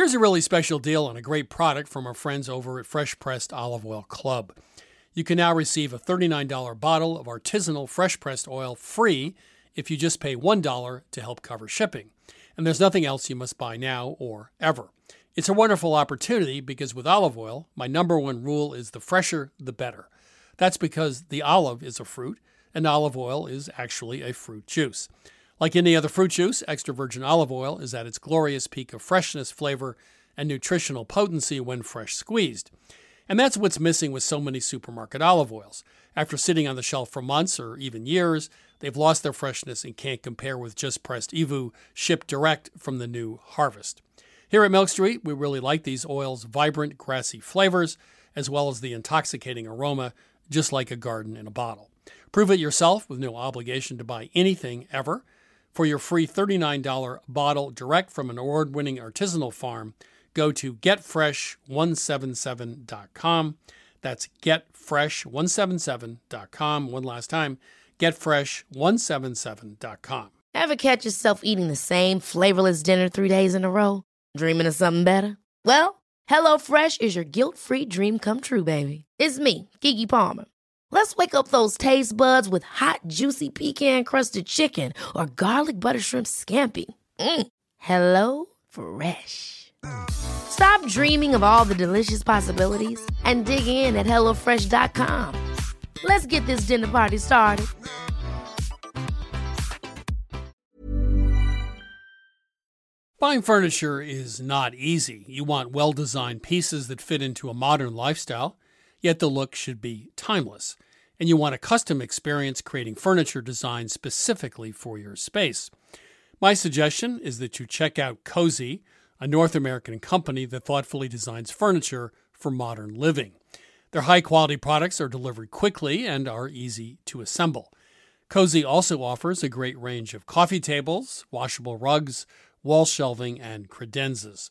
Here's a really special deal on a great product from our friends over at Fresh Pressed Olive Oil Club. You can now receive a $39 bottle of artisanal fresh pressed oil free if you just pay $1 to help cover shipping. And there's nothing else you must buy now or ever. It's a wonderful opportunity because with olive oil, my number one rule is the fresher, the better. That's because the olive is a fruit and olive oil is actually a fruit juice. Like any other fruit juice, extra virgin olive oil is at its glorious peak of freshness, flavor, and nutritional potency when fresh squeezed. And that's what's missing with so many supermarket olive oils. After sitting on the shelf for months or even years, they've lost their freshness and can't compare with just pressed EVOO shipped direct from the new harvest. Here at Milk Street, we really like these oils' vibrant, grassy flavors, as well as the intoxicating aroma, just like a garden in a bottle. Prove it yourself with no obligation to buy anything ever. For your free $39 bottle direct from an award winning artisanal farm, go to getfresh177.com. That's getfresh177.com. One last time, getfresh177.com. Ever catch yourself eating the same flavorless dinner three days in a row? Dreaming of something better? Well, HelloFresh is your guilt free dream come true, baby. It's me, Keke Palmer. Let's wake up those taste buds with hot, juicy pecan crusted chicken or garlic butter shrimp scampi. Mm. Hello Fresh. Stop dreaming of all the delicious possibilities and dig in at HelloFresh.com. Let's get this dinner party started. Buying furniture is not easy. You want well designed pieces that fit into a modern lifestyle yet the look should be timeless. And you want a custom experience creating furniture designed specifically for your space. My suggestion is that you check out Cozey, a North American company that thoughtfully designs furniture for modern living. Their high quality products are delivered quickly and are easy to assemble. Cozey also offers a great range of coffee tables, washable rugs, wall shelving, and credenzas.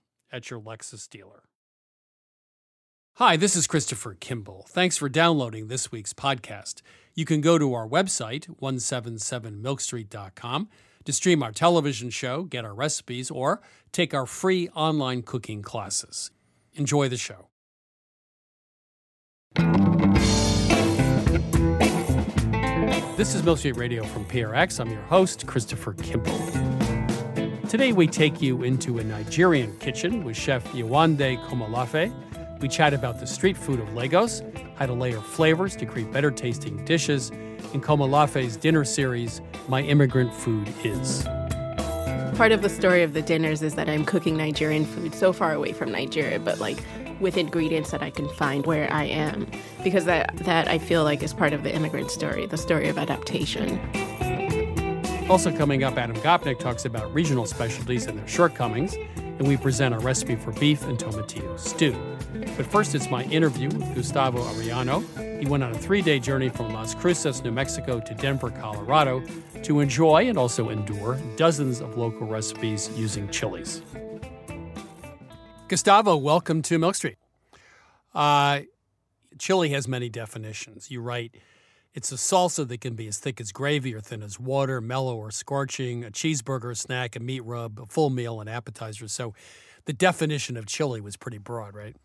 at your Lexus dealer. Hi, this is Christopher Kimball. Thanks for downloading this week's podcast. You can go to our website, 177milkstreet.com, to stream our television show, get our recipes, or take our free online cooking classes. Enjoy the show. This is Milk Street Radio from PRX. I'm your host, Christopher Kimball. Today, we take you into a Nigerian kitchen with Chef Yewande Komolafe. We chat about the street food of Lagos, how to layer flavors to create better tasting dishes, and Komolafe's dinner series, My Immigrant Food Is. Part of the story of the dinners is that I'm cooking Nigerian food so far away from Nigeria, but like with ingredients that I can find where I am, because that, that I feel like is part of the immigrant story, the story of adaptation. Also, coming up, Adam Gopnik talks about regional specialties and their shortcomings, and we present our recipe for beef and tomatillo stew. But first, it's my interview with Gustavo Arellano. He went on a three day journey from Las Cruces, New Mexico to Denver, Colorado to enjoy and also endure dozens of local recipes using chilies. Gustavo, welcome to Milk Street. Uh, chili has many definitions. You write it's a salsa that can be as thick as gravy or thin as water, mellow or scorching, a cheeseburger, a snack, a meat rub, a full meal, an appetizer. So the definition of chili was pretty broad, right?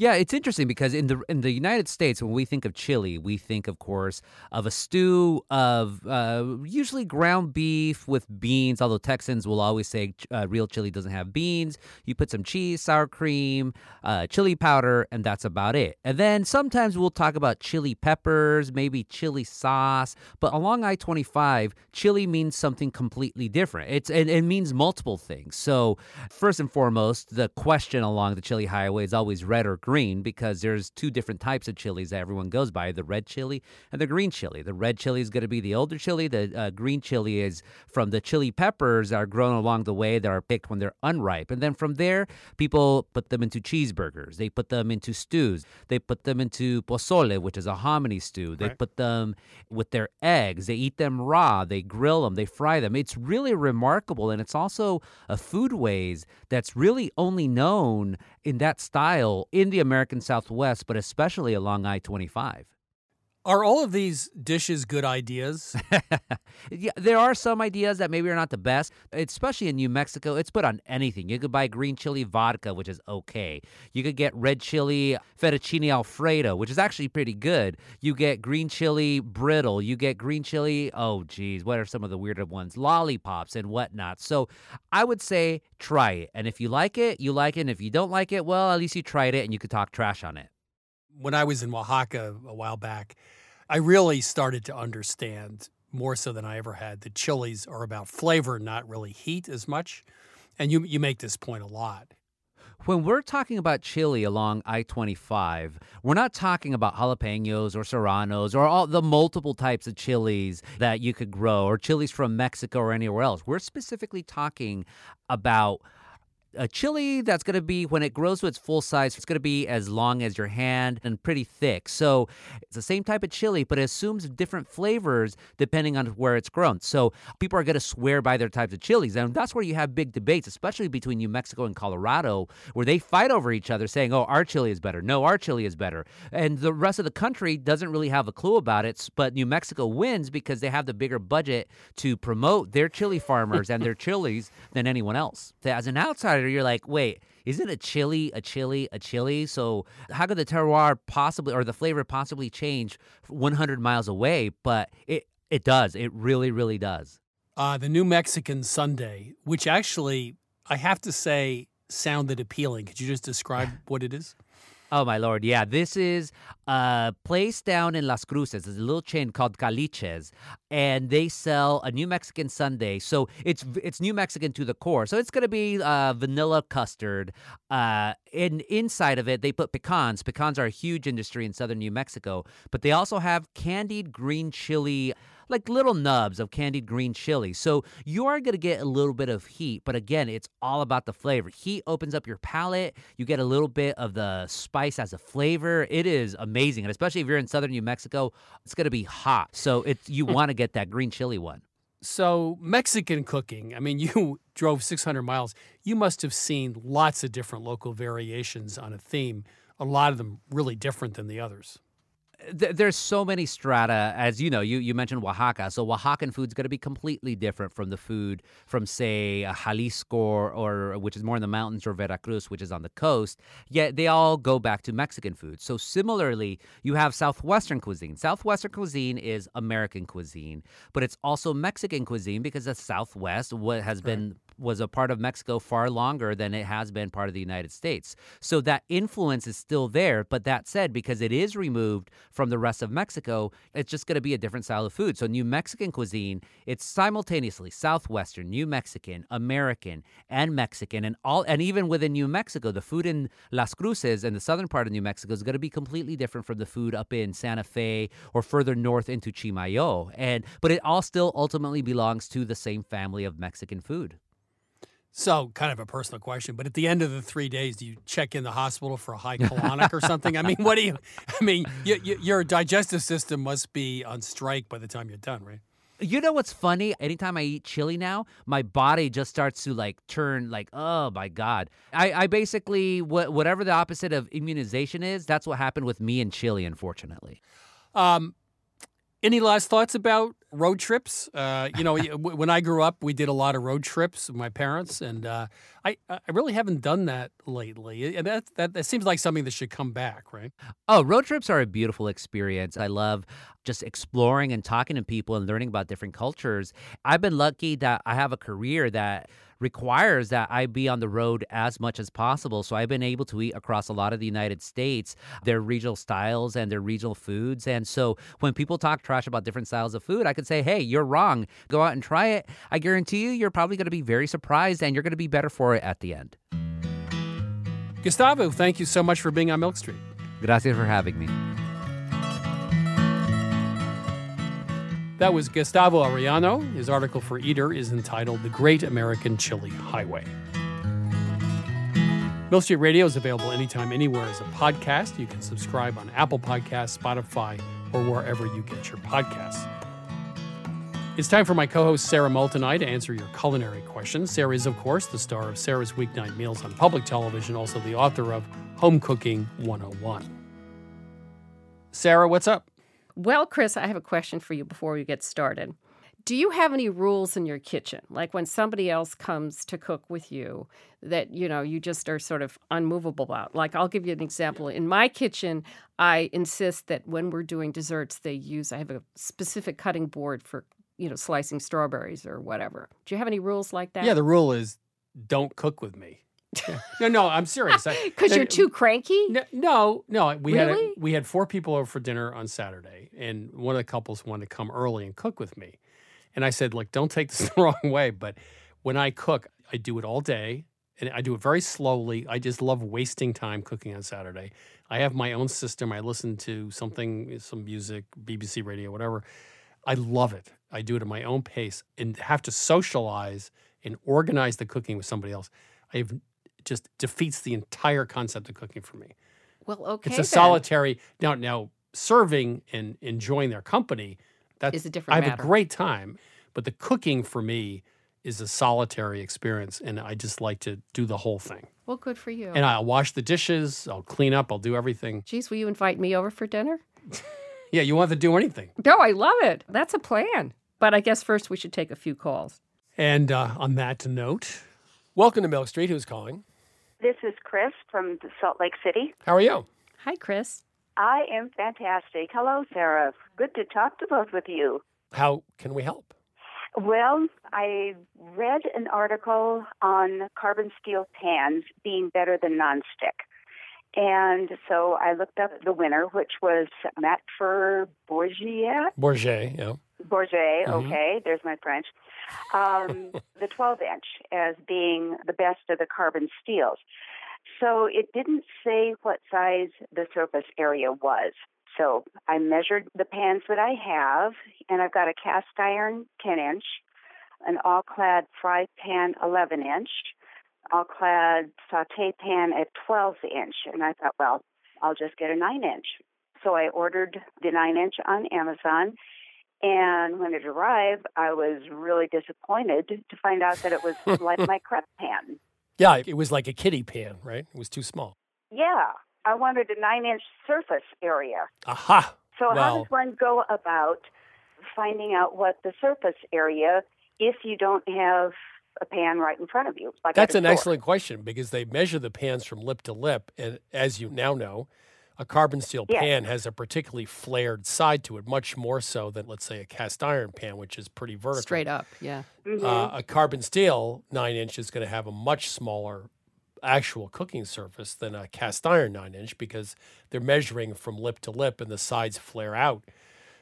Yeah, it's interesting because in the in the United States, when we think of chili, we think, of course, of a stew of uh, usually ground beef with beans. Although Texans will always say uh, real chili doesn't have beans. You put some cheese, sour cream, uh, chili powder, and that's about it. And then sometimes we'll talk about chili peppers, maybe chili sauce. But along I twenty five, chili means something completely different. It's and it means multiple things. So first and foremost, the question along the chili highway is always red or because there's two different types of chilies that everyone goes by the red chili and the green chili. The red chili is going to be the older chili, the uh, green chili is from the chili peppers that are grown along the way that are picked when they're unripe. And then from there, people put them into cheeseburgers, they put them into stews, they put them into pozole, which is a hominy stew, they Right. put them with their eggs, they eat them raw, they grill them, they fry them. It's really remarkable. And it's also a foodways that's really only known in that style in the American Southwest, but especially along I 25. Are all of these dishes good ideas? yeah, there are some ideas that maybe are not the best, especially in New Mexico. It's put on anything. You could buy green chili vodka, which is okay. You could get red chili fettuccine alfredo, which is actually pretty good. You get green chili brittle. You get green chili, oh, geez, what are some of the weirder ones? Lollipops and whatnot. So I would say try it. And if you like it, you like it. And if you don't like it, well, at least you tried it and you could talk trash on it. when I was in Oaxaca a while back, I really started to understand more so than I ever had that chilies are about flavor, not really heat as much. And you you make this point a lot. When we're talking about chili along I 25, we're not talking about jalapenos or serranos or all the multiple types of chilies that you could grow or chilies from Mexico or anywhere else. We're specifically talking about a chili that's going to be when it grows to its full size it's going to be as long as your hand and pretty thick. So it's the same type of chili but it assumes different flavors depending on where it's grown. So people are going to swear by their types of chilies and that's where you have big debates especially between new mexico and colorado where they fight over each other saying oh our chili is better. No our chili is better. And the rest of the country doesn't really have a clue about it but new mexico wins because they have the bigger budget to promote their chili farmers and their chilies than anyone else. As an outsider you're like wait isn't a chili a chili a chili so how could the terroir possibly or the flavor possibly change 100 miles away but it it does it really really does Uh, the New Mexican sundae, which actually I have to say sounded appealing. Could you just describe what it is? Oh my lord, yeah. This is a place down in Las Cruces. There's a little chain called Caliches, and they sell a New Mexican sundae. So it's it's New Mexican to the core. So it's gonna be uh, vanilla custard. Uh, and inside of it, they put pecans. Pecans are a huge industry in southern New Mexico, but they also have candied green chili like little nubs of candied green chili. So you are going to get a little bit of heat, but again, it's all about the flavor. Heat opens up your palate. You get a little bit of the spice as a flavor. It is amazing, and especially if you're in southern New Mexico, it's going to be hot. So it's you want to get that green chili one. So, Mexican cooking, I mean, you drove 600 miles. You must have seen lots of different local variations on a theme, a lot of them really different than the others. Th- there's so many strata as you know you, you mentioned oaxaca so oaxacan food's going to be completely different from the food from say jalisco or, or which is more in the mountains or veracruz which is on the coast yet they all go back to mexican food so similarly you have southwestern cuisine southwestern cuisine is american cuisine but it's also mexican cuisine because the southwest what has been was a part of Mexico far longer than it has been part of the United States. So that influence is still there. But that said, because it is removed from the rest of Mexico, it's just going to be a different style of food. So New Mexican cuisine, it's simultaneously Southwestern, New Mexican, American, and Mexican, and all, and even within New Mexico, the food in Las Cruces and the southern part of New Mexico is going to be completely different from the food up in Santa Fe or further north into Chimayo. And but it all still ultimately belongs to the same family of Mexican food. So, kind of a personal question, but at the end of the three days, do you check in the hospital for a high colonic or something? I mean, what do you, I mean, y y your digestive system must be on strike by the time you're done, right? You know what's funny? Anytime I eat chili now, my body just starts to like turn like, oh my god. I, I basically wh- whatever the opposite of immunization is, that's what happened with me and chili, unfortunately. Um, any last thoughts about road trips? Uh, you know, when I grew up, we did a lot of road trips with my parents, and uh, I I really haven't done that lately. And that, that that seems like something that should come back, right? Oh, road trips are a beautiful experience. I love just exploring and talking to people and learning about different cultures. I've been lucky that I have a career that requires that I be on the road as much as possible. So I've been able to eat across a lot of the United States, their regional styles and their regional foods. And so when people talk trash about different styles of food, I could say, hey, you're wrong. Go out and try it. I guarantee you, you're probably going to be very surprised and you're going to be better for it at the end. Gustavo, thank you so much for being on Milk Street. Gracias for having me. That was Gustavo Arellano. His article for Eater is entitled The Great American Chili Highway. Milk Street Radio is available anytime, anywhere as a podcast. You can subscribe on Apple Podcasts, Spotify, or wherever you get your podcasts. It's time for my co host Sara Moulton to answer your culinary questions. Sara is, of course, the star of Sara's Weeknight Meals on public television, also the author of Home Cooking 101. Sara, what's up? Well, Chris, I have a question for you before we get started. Do you have any rules in your kitchen? Like when somebody else comes to cook with you that, you know, you just are sort of unmovable about? Like I'll give you an example. In my kitchen, I insist that when we're doing desserts, they use I have a specific cutting board for, you know, slicing strawberries or whatever. Do you have any rules like that? Yeah, the rule is don't cook with me. No, no, I'm serious. Because you're too cranky. No, no, no. We had a, we had four people over for dinner on Saturday, and one of the couples wanted to come early and cook with me. And I said, "Look, don't take this the wrong way, but when I cook, I do it all day, and I do it very slowly. I just love wasting time cooking on Saturday. I have my own system. I listen to something, some music, BBC radio, whatever. I love it. I do it at my own pace, and have to socialize and organize the cooking with somebody else. I've just defeats the entire concept of cooking for me. Well, okay. It's a then. solitary now. Now serving and enjoying their company that's Is a different I have matter. a great time, but the cooking for me is a solitary experience, and I just like to do the whole thing. Well, good for you. And I'll wash the dishes, I'll clean up, I'll do everything. Geez, will you invite me over for dinner? Yeah, you want to do anything. No, I love it. That's a plan. But I guess first we should take a few calls. And uh, on that note, Welcome to Milk Street. Who's calling? This is Chris from Salt Lake City. How are you? Hi, Chris. I am fantastic. Hello, Sara. Good to talk to both with you. How can we help? Well, I read an article on carbon steel pans being better than nonstick. And so I looked up the winner, which was Matfer Bourget. Bourget, yeah. Bourget, Mhm. okay, there's my French. Um, the 12 inch as being the best of the carbon steels. So it didn't say what size the surface area was. So I measured the pans that I have, and I've got a cast iron 10 inch, an all clad fry pan 11 inch, all clad saute pan at 12 inch. And I thought, well, I'll just get a 9 inch. So I ordered the 9 inch on Amazon. And when it arrived, I was really disappointed to find out that it was like my crepe pan. Yeah, it was like a kitty pan, right? It was too small. Yeah, I wanted a nine inch surface area. Aha. So, how does one go about finding out what the surface area if you don't have a pan right in front of you? Like That's an store? excellent question because they measure the pans from lip to lip. And as you now know, a carbon steel Yes. pan has a particularly flared side to it, much more so than, let's say, a cast iron pan, which is pretty vertical. Straight up, yeah. Mhm. Uh, a carbon steel nine inch is going to have a much smaller actual cooking surface than a cast iron nine inch because they're measuring from lip to lip and the sides flare out.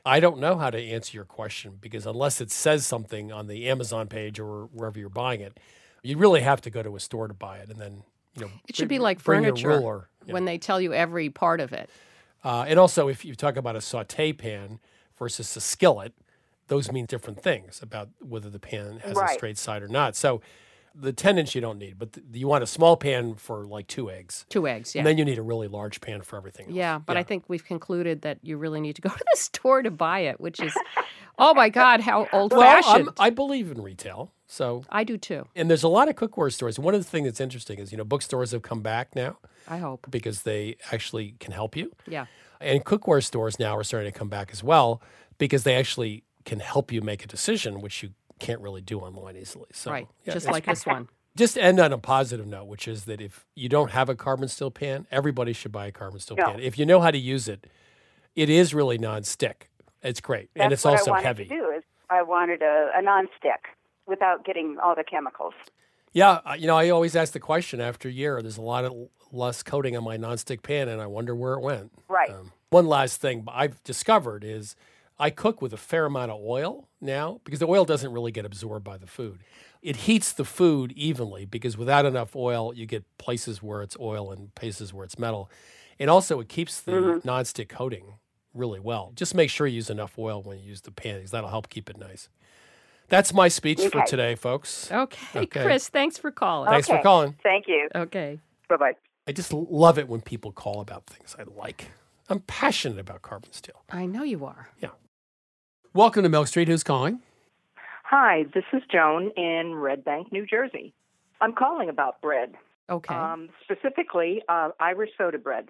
I don't know how to answer your question because unless it says something on the Amazon page or wherever you're buying it, you really have to go to a store to buy it and then you know It should bring- be like furniture ruler. Yeah. when they tell you every part of it. Uh, and also, if you talk about a saute pan versus a skillet, those mean different things about whether the pan has a straight side or not. So, The tendons you don't need, but th- you want a small pan for like two eggs. Two eggs, yeah. And then you need a really large pan for everything else. yeah, but I think we've concluded that you really need to go to the store to buy it, which is, oh my God, how old well, I'm- I believe in retail. So, I do too. and there's a lot of cookware stores. One of the things that's interesting is, you know, bookstores have come back now I hope. because they actually can help you. Yeah. And cookware stores now are starting to come back as well because they actually can help you make a decision, which you can't really do online easily. So, right. yeah, Just it's- like this one. just end on a positive note, which is that if you don't have a carbon steel pan, everybody should buy a carbon steel No. pan. If you know how to use it, it is really nonstick. It's great, That's and it's what also I wanted heavy. to do. Is I wanted a, a non-stick without getting all the chemicals. Yeah, you know, I always ask the question after a year. There's a lot of less coating on my nonstick pan, and I wonder where it went. Right. Um, one last thing I've discovered is I cook with a fair amount of oil now because the oil doesn't really get absorbed by the food. It heats the food evenly because without enough oil, you get places where it's oil and places where it's metal. And also, it keeps the Mm-hmm. nonstick coating really well. Just make sure you use enough oil when you use the pan because that'll help keep it nice. That's my speech for today, folks. Okay, Okay. Chris, thanks for calling. Thanks for calling. Thank you. Okay. Bye bye. I just love it when people call about things I like. I'm passionate about carbon steel. I know you are. Yeah. Welcome to Milk Street. Who's calling? Hi, this is Joan in Red Bank, New Jersey. I'm calling about bread, Okay. um, specifically uh, Irish soda bread.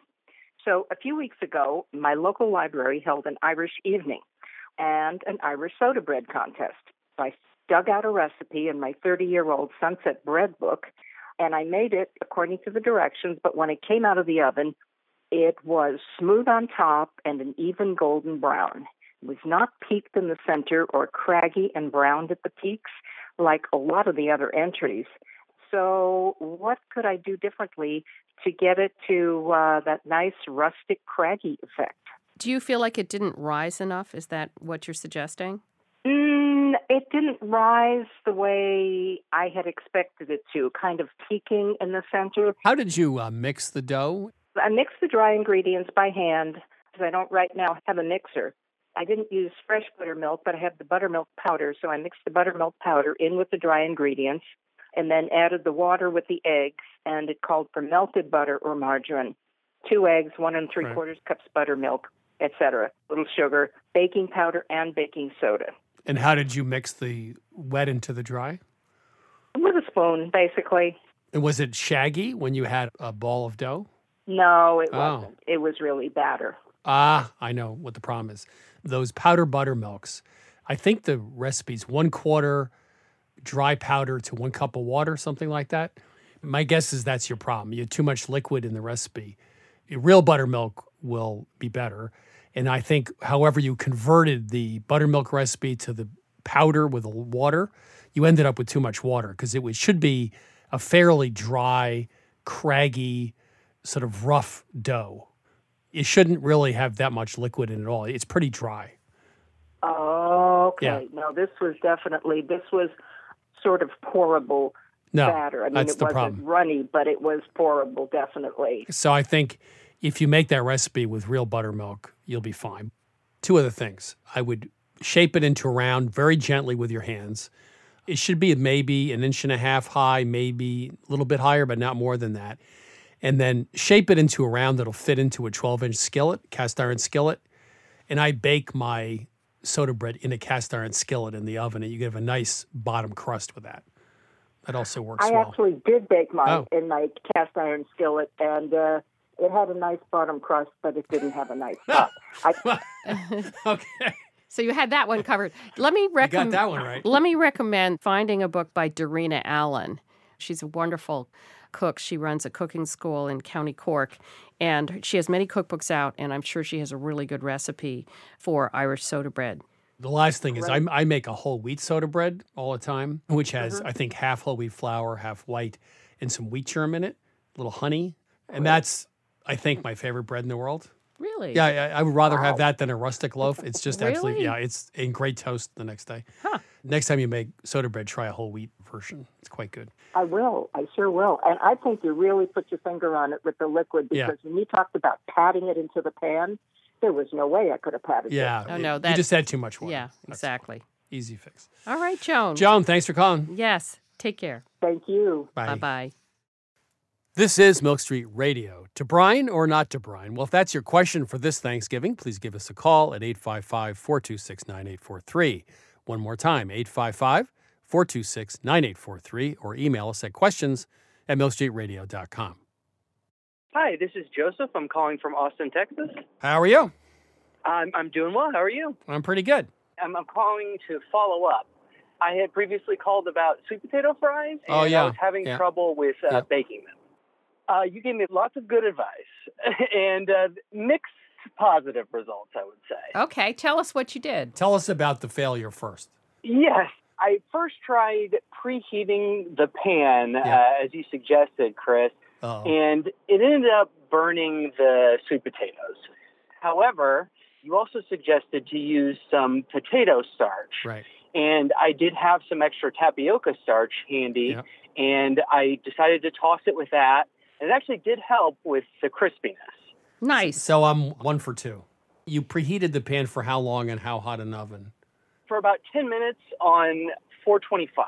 So, a few weeks ago, my local library held an Irish evening and an Irish soda bread contest. I dug out a recipe in my 30 year old Sunset Bread book, and I made it according to the directions. But when it came out of the oven, it was smooth on top and an even golden brown. It was not peaked in the center or craggy and browned at the peaks like a lot of the other entries. So, what could I do differently to get it to uh, that nice rustic craggy effect? Do you feel like it didn't rise enough? Is that what you're suggesting? It didn't rise the way I had expected it to, kind of peaking in the center. How did you uh, mix the dough? I mix the dry ingredients by hand because I don't right now have a mixer. I didn't use fresh buttermilk, but I have the buttermilk powder, so I mixed the buttermilk powder in with the dry ingredients and then added the water with the eggs, and it called for melted butter or margarine. Two eggs, one and three Right. quarters cups buttermilk, etc. Little sugar, baking powder, and baking soda. And how did you mix the wet into the dry? With a spoon, basically. And was it shaggy when you had a ball of dough? No, it Oh. wasn't. It was really batter. Ah, I know what the problem is. Those powder buttermilks. I think the recipe's one quarter dry powder to one cup of water, something like that. My guess is that's your problem. You have too much liquid in the recipe. Real buttermilk will be better. And I think, however, you converted the buttermilk recipe to the powder with the water, you ended up with too much water because it was, should be a fairly dry, craggy, sort of rough dough it shouldn't really have that much liquid in it all. It's pretty dry. Okay. Yeah. No, this was definitely this was sort of pourable No, batter. I mean, that's it the wasn't problem. runny, but it was pourable, definitely. So I think if you make that recipe with real buttermilk, you'll be fine. Two other things. I would shape it into a round very gently with your hands. It should be maybe an inch and a half high, maybe a little bit higher, but not more than that. And then shape it into a round that'll fit into a 12 inch skillet, cast iron skillet. And I bake my soda bread in a cast iron skillet in the oven, and you get a nice bottom crust with that. That also works I well. actually did bake mine Oh. in my cast iron skillet, and uh, it had a nice bottom crust, but it didn't have a nice top. I, okay. So you had that one covered. Let me recommend that one right. Let me recommend finding a book by Darina Allen. She's a wonderful cook. She runs a cooking school in County Cork, and she has many cookbooks out. And I'm sure she has a really good recipe for Irish soda bread. The last thing is I, I make a whole wheat soda bread all the time, which has mm-hmm. I think half whole wheat flour, half white, and some wheat germ in it, a little honey, and that's I think my favorite bread in the world. Really? Yeah, I, I would rather have that than a rustic loaf. It's just absolutely Really? yeah, it's in great toast the next day. Huh. Next time you make soda bread, try a whole wheat version. It's quite good. I will. I sure will. And I think you really put your finger on it with the liquid Yeah. because when you talked about patting it into the pan, there was no way I could have patted it. Yeah. Oh, it- no, you just had too much water. Yeah, That's exactly. Easy fix. All right, Joan. Joan, thanks for calling. Yes. Take care. Thank you. Bye bye. This is Milk Street Radio. To Brian or not to Brian? Well, if that's your question for this Thanksgiving, please give us a call at 855 426 9843. One more time, 855 426 9843, or email us at questions at milkstreetradio.com. Hi, this is Joseph. I'm calling from Austin, Texas. How are you? I'm, I'm doing well. How are you? I'm pretty good. I'm, I'm calling to follow up. I had previously called about sweet potato fries, and Oh, yeah. I was having Yeah. trouble with uh, Yeah. baking them. Uh, you gave me lots of good advice and uh, mixed positive results, I would say. Okay, tell us what you did. Tell us about the failure first. Yes. I first tried preheating the pan, Yeah. uh, as you suggested, Chris, Uh-oh. and it ended up burning the sweet potatoes. However, you also suggested to use some potato starch. Right. And I did have some extra tapioca starch handy, Yeah. and I decided to toss it with that. And it actually did help with the crispiness. Nice. So I'm one for two. You preheated the pan for how long and how hot an oven? For about 10 minutes on 425.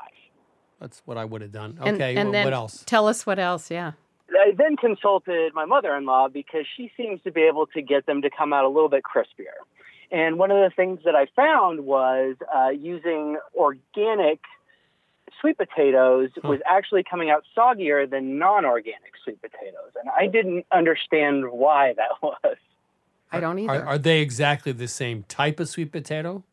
That's what I would have done. And- Okay, and wh- then what else? Tell us what else. Yeah. I then consulted my mother in law because she seems to be able to get them to come out a little bit crispier. And one of the things that I found was uh, using organic sweet potatoes Huh. was actually coming out soggier than non organic sweet potatoes. And I didn't understand why that was. I don't either. Are, are they exactly the same type of sweet potato?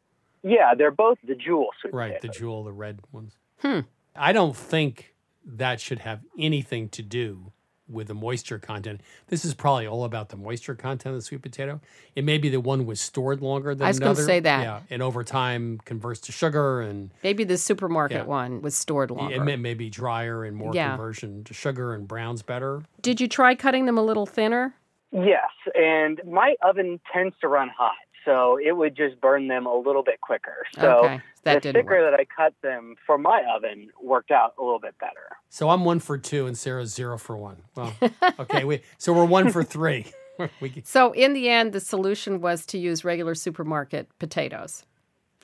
Yeah, they're both the jewel sweet Right, the jewel, the red ones. Hmm. I don't think that should have anything to do with the moisture content. This is probably all about the moisture content of the sweet potato. It may be the one was stored longer than I was gonna say that. Yeah, and over time converts to sugar and Maybe the supermarket Yeah. one was stored longer. it may, may be drier and more Yeah. conversion to sugar and browns better. Did you try cutting them a little thinner? Yes, and my oven tends to run hot, so it would just burn them a little bit quicker. So okay, that the didn't thicker work. that I cut them for my oven worked out a little bit better. So I'm one for two and Sara's zero for one. Well, okay, we so we're one for three. we, So in the end, the solution was to use regular supermarket potatoes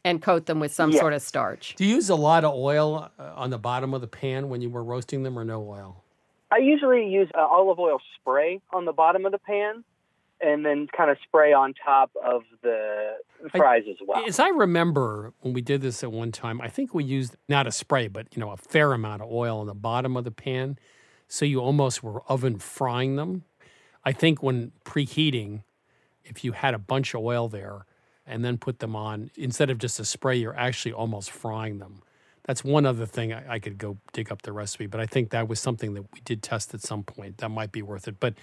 and coat them with some Yeah. sort of starch. do you use a lot of oil uh, on the bottom of the pan when you were roasting them, or no oil? I usually use uh, olive oil spray on the bottom of the pan and then kind of spray on top of the I- fries as well. As I remember when we did this at one time, I think we used not a spray, but you know, a fair amount of oil on the bottom of the pan. So you almost were oven frying them. I think when preheating, if you had a bunch of oil there and then put them on, instead of just a spray, you're actually almost frying them. That's one other thing I, I could go dig up the recipe, but I think that was something that we did test at some point. That might be worth it. But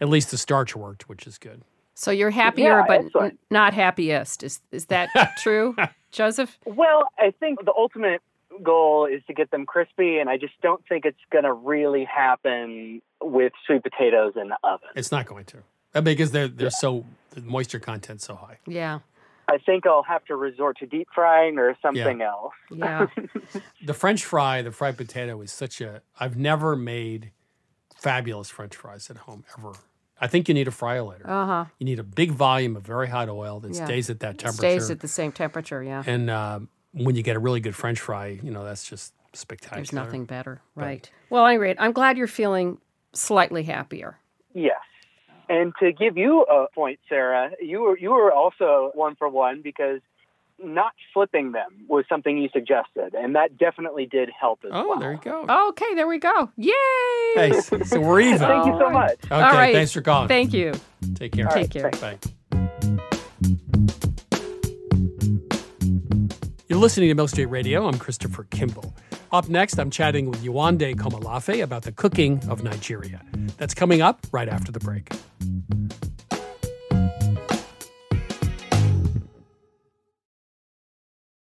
at least the starch worked, which is good. So you're happier, Yeah, but n- excellent. not happiest. Is is that true, Joseph? Well, I think the ultimate goal is to get them crispy, and I just don't think it's going to really happen with sweet potatoes in the oven. It's not going to. Because they're they're so the moisture content's so high. Yeah, I think I'll have to resort to deep frying or something else. yeah. The French fry, the fried potato is such a I've never made fabulous French fries at home ever. I think you need a fryolator. Uh huh. You need a big volume of very hot oil that Yeah. stays at that temperature. Stays at the same temperature. Yeah. and uh, when you get a really good French fry, you know that's just spectacular. There's nothing better, right? Well, any rate, I'm glad you're feeling slightly happier. Yes. And to give you a point, Sara, you were you were also one for one because not flipping them was something you suggested, and that definitely did help as Oh, well. Oh, there you go. Okay, there we go. Yay! Hey, so so we're even. Thank you so much. Okay, All right. thanks for calling. Thank you. Take care. Take care. Bye. You're listening to Milk Street Radio. I'm Christopher Kimball. Up next, I'm chatting with Yewande Komolafe about the cooking of Nigeria. That's coming up right after the break.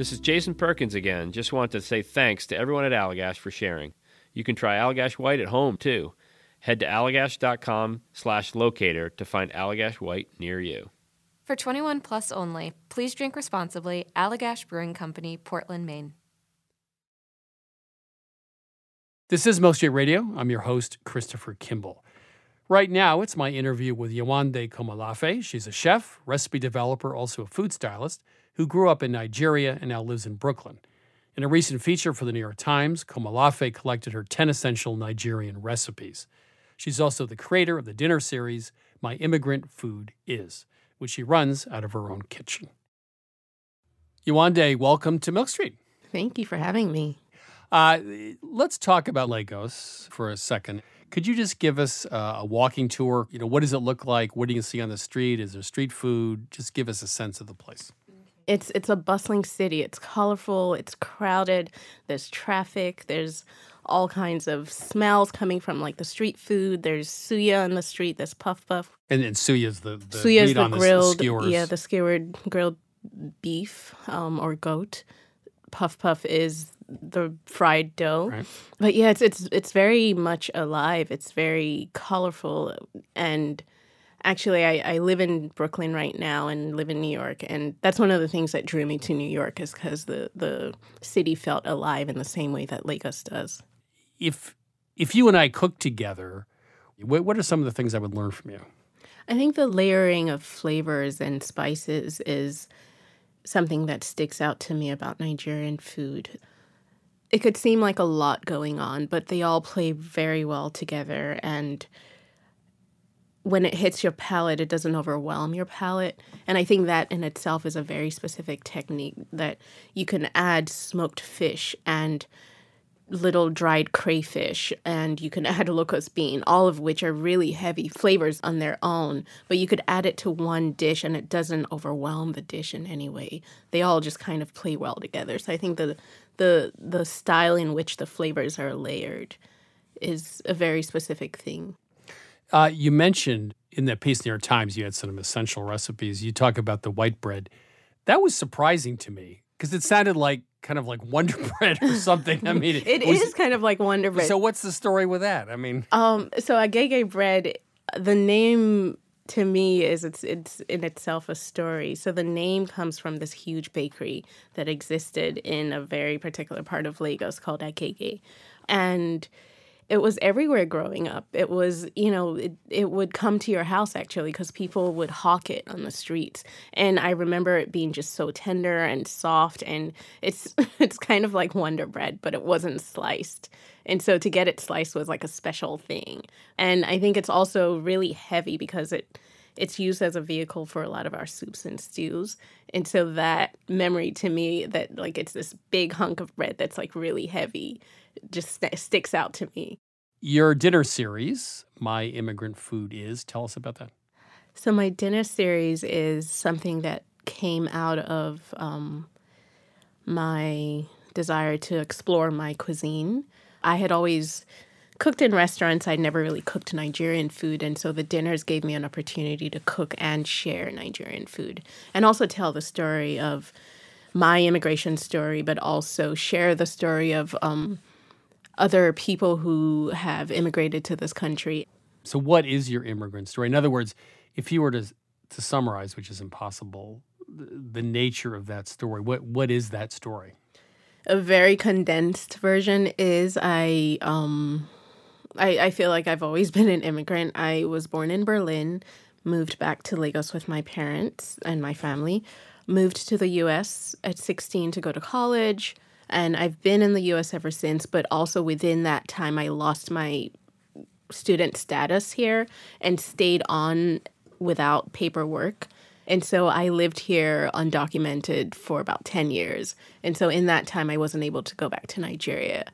This is Jason Perkins again. Just want to say thanks to everyone at Allagash for sharing. You can try Allagash White at home too. Head to allagash.com slash locator to find Allagash White near you. For 21 plus only, please drink responsibly. Allagash Brewing Company, Portland, Maine. This is Milk Street Radio. I'm your host, Christopher Kimball. Right now, it's my interview with Yewande Komolafe. She's a chef, recipe developer, also a food stylist who grew up in Nigeria and now lives in Brooklyn. In a recent feature for the New York Times, Komolafe collected her 10 essential Nigerian recipes. She's also the creator of the dinner series, My Immigrant Food Is, which she runs out of her own kitchen. Yewande, welcome to Milk Street. Thank you for having me. Uh, let's talk about Lagos for a second. Could you just give us uh, a walking tour? You know, what does it look like? What do you see on the street? Is there street food? Just give us a sense of the place. It's it's a bustling city. It's colorful. It's crowded. There's traffic. There's all kinds of smells coming from like the street food. There's suya on the street. There's puff puff. And, and suya's the, the suya's meat the on grilled, the skewers. yeah, the skewered grilled beef um, or goat. Puff puff is the fried dough. Right. But yeah, it's it's it's very much alive. It's very colorful and Actually, I, I live in Brooklyn right now and live in New York, and that's one of the things that drew me to New York is because the the city felt alive in the same way that Lagos does. If if you and I cook together, what, what are some of the things I would learn from you? I think the layering of flavors and spices is something that sticks out to me about Nigerian food. It could seem like a lot going on, but they all play very well together. And when it hits your palate, it doesn't overwhelm your palate. And I think that in itself is a very specific technique that you can add smoked fish and little dried crayfish and you can add locust bean, all of which are really heavy flavors on their own. But you could add it to one dish and it doesn't overwhelm the dish in any way. They all just kind of play well together. So I think the the the style in which the flavors are layered is a very specific thing. Uh, you mentioned in that piece in the New York Times you had some essential recipes. You talk about the white bread. That was surprising to me because it sounded like kind of like Wonder Bread or something. I mean, it, it was, is kind of like Wonder Bread. So what's the story with that? I mean, um, so agege bread, the name to me is it's it's in itself a story. So the name comes from this huge bakery that existed in a very particular part of Lagos called Agege, and it was everywhere growing up. It was, you know, it, it would come to your house actually because people would hawk it on the streets. And I remember it being just so tender and soft and it's it's kind of like Wonder Bread, but it wasn't sliced. And so to get it sliced was like a special thing. And I think it's also really heavy because it it's used as a vehicle for a lot of our soups and stews. And so that memory to me that like it's this big hunk of bread that's like really heavy just st- sticks out to me. Your dinner series, My Immigrant Food Is, tell us about that. So, my dinner series is something that came out of um, my desire to explore my cuisine. I had always cooked in restaurants. I'd never really cooked Nigerian food. And so the dinners gave me an opportunity to cook and share Nigerian food and also tell the story of my immigration story, but also share the story of um, other people who have immigrated to this country. So, what is your immigrant story? In other words, if you were to to summarize, which is impossible, the, the nature of that story, what what is that story? A very condensed version is I um I, I feel like I've always been an immigrant. I was born in Berlin, moved back to Lagos with my parents and my family, moved to the US at 16 to go to college, and I've been in the US ever since, but also within that time, I lost my student status here and stayed on without paperwork. And so I lived here undocumented for about 10 years. And so in that time, I wasn't able to go back to Nigeria.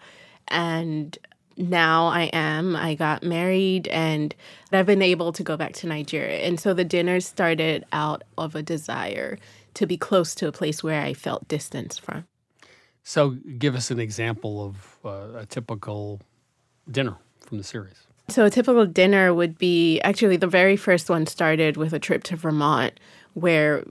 And now I am. I got married and I've been able to go back to Nigeria. And so the dinner started out of a desire to be close to a place where I felt distance from. So, give us an example of uh, a typical dinner from the series. So, a typical dinner would be actually the very first one started with a trip to Vermont, where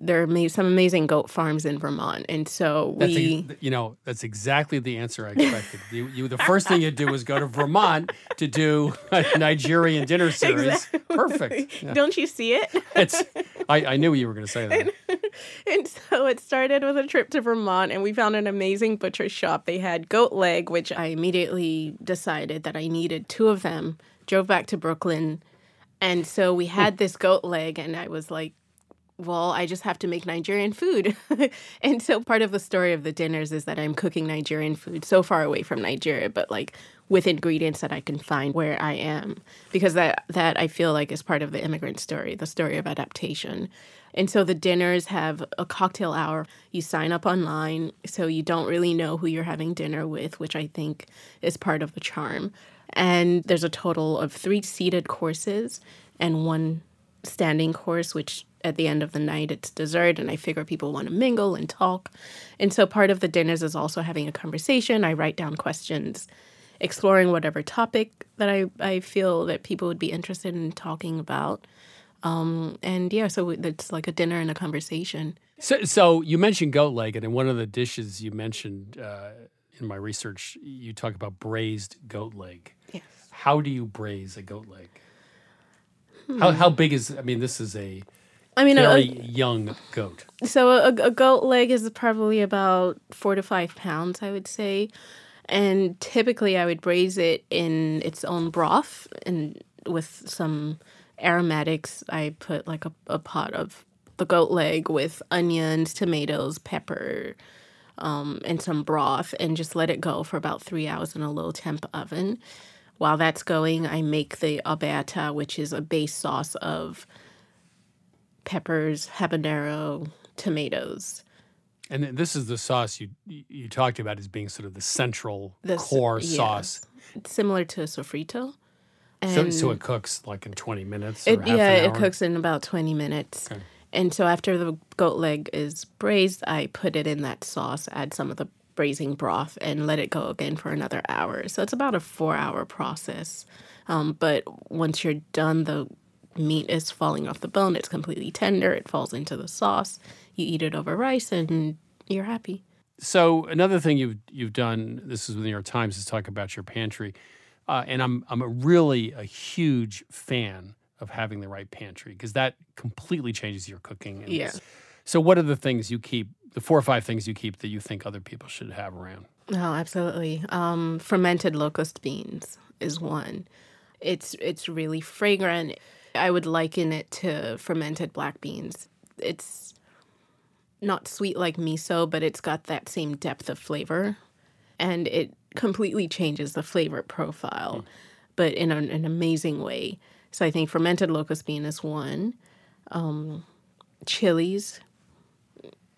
there are some amazing goat farms in Vermont, and so that's we, a, you know, that's exactly the answer I expected. you, you, the first thing you do is go to Vermont to do a Nigerian dinner series. Exactly. Perfect. Yeah. Don't you see it? it's. I, I knew you were going to say that. And, and so it started with a trip to Vermont, and we found an amazing butcher shop. They had goat leg, which I immediately decided that I needed two of them. Drove back to Brooklyn and so we hmm. had this goat leg, and I was like, well, I just have to make Nigerian food. and so part of the story of the dinners is that I'm cooking Nigerian food so far away from Nigeria, but like with ingredients that I can find where I am. Because that that I feel like is part of the immigrant story, the story of adaptation. And so the dinners have a cocktail hour. You sign up online, so you don't really know who you're having dinner with, which I think is part of the charm. And there's a total of three seated courses and one standing course, which at the end of the night it's dessert. And I figure people want to mingle and talk. And so part of the dinners is also having a conversation. I write down questions, exploring whatever topic that I, I feel that people would be interested in talking about. Um, and yeah, so it's like a dinner and a conversation. So, so you mentioned goat leg, and in one of the dishes you mentioned uh, in my research, you talk about braised goat leg. How do you braise a goat leg? How Hmm. how big is? I mean, this is a. I mean, a- very young goat. So a, a goat leg is probably about four to five pounds, I would say. And typically, I would braise it in its own broth and with some aromatics. I put like a, a pot of the goat leg with onions, tomatoes, pepper, um, and some broth, and just let it go for about three hours in a low temp oven. While that's going, I make the abata, which is a base sauce of peppers, habanero, tomatoes. And this is the sauce you you talked about as being sort of the central The core yeah. sauce. It's similar to a sofrito. So, so it cooks like in twenty minutes. Or it half yeah, it cooks in about twenty minutes. And so after the goat leg is braised, I put it in that sauce, add some of the braising broth, and let it go again for another hour. So it's about a four-hour process. Um, but once you're done, the meat is falling off the bone. It's completely tender. It falls into the sauce. You eat it over rice, and you're happy. So another thing you've you've done. This is with the New York Times. Is talk about your pantry, uh, and I'm I'm a really a huge fan of having the right pantry because that completely changes your cooking. And Yeah. So what are the things you keep? The four or five things you keep that you think other people should have around? Oh, absolutely. Um, fermented locust beans is one. It's it's really fragrant. I would liken it to fermented black beans. It's not sweet like miso, but it's got that same depth of flavor, and it completely changes the flavor profile, but in an, an amazing way. So I think fermented locust bean is one. Um, chilies.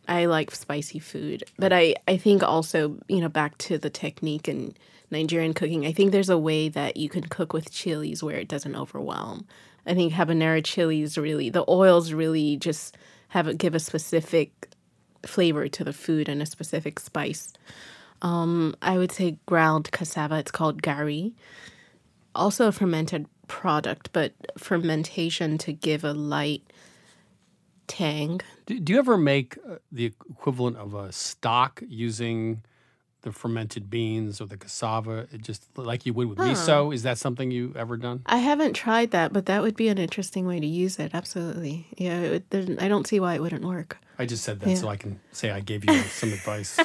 I like spicy food, but I, I think also, you know, back to the technique in Nigerian cooking, I think there's a way that you can cook with chilies where it doesn't overwhelm. I think habanero chilies really, the oils really just have a, give a specific flavor to the food and a specific spice. Um, I would say ground cassava, it's called gari. Also a fermented product, but fermentation to give a light tang. Do, do you ever make uh, the equivalent of a stock using the fermented beans or the cassava, just like you would with Huh. miso? Is that something you ever done? I haven't tried that, but that would be an interesting way to use it. Absolutely. Yeah, it would, there's- I don't see why it wouldn't work. I just said that Yeah. so I can say I gave you some advice.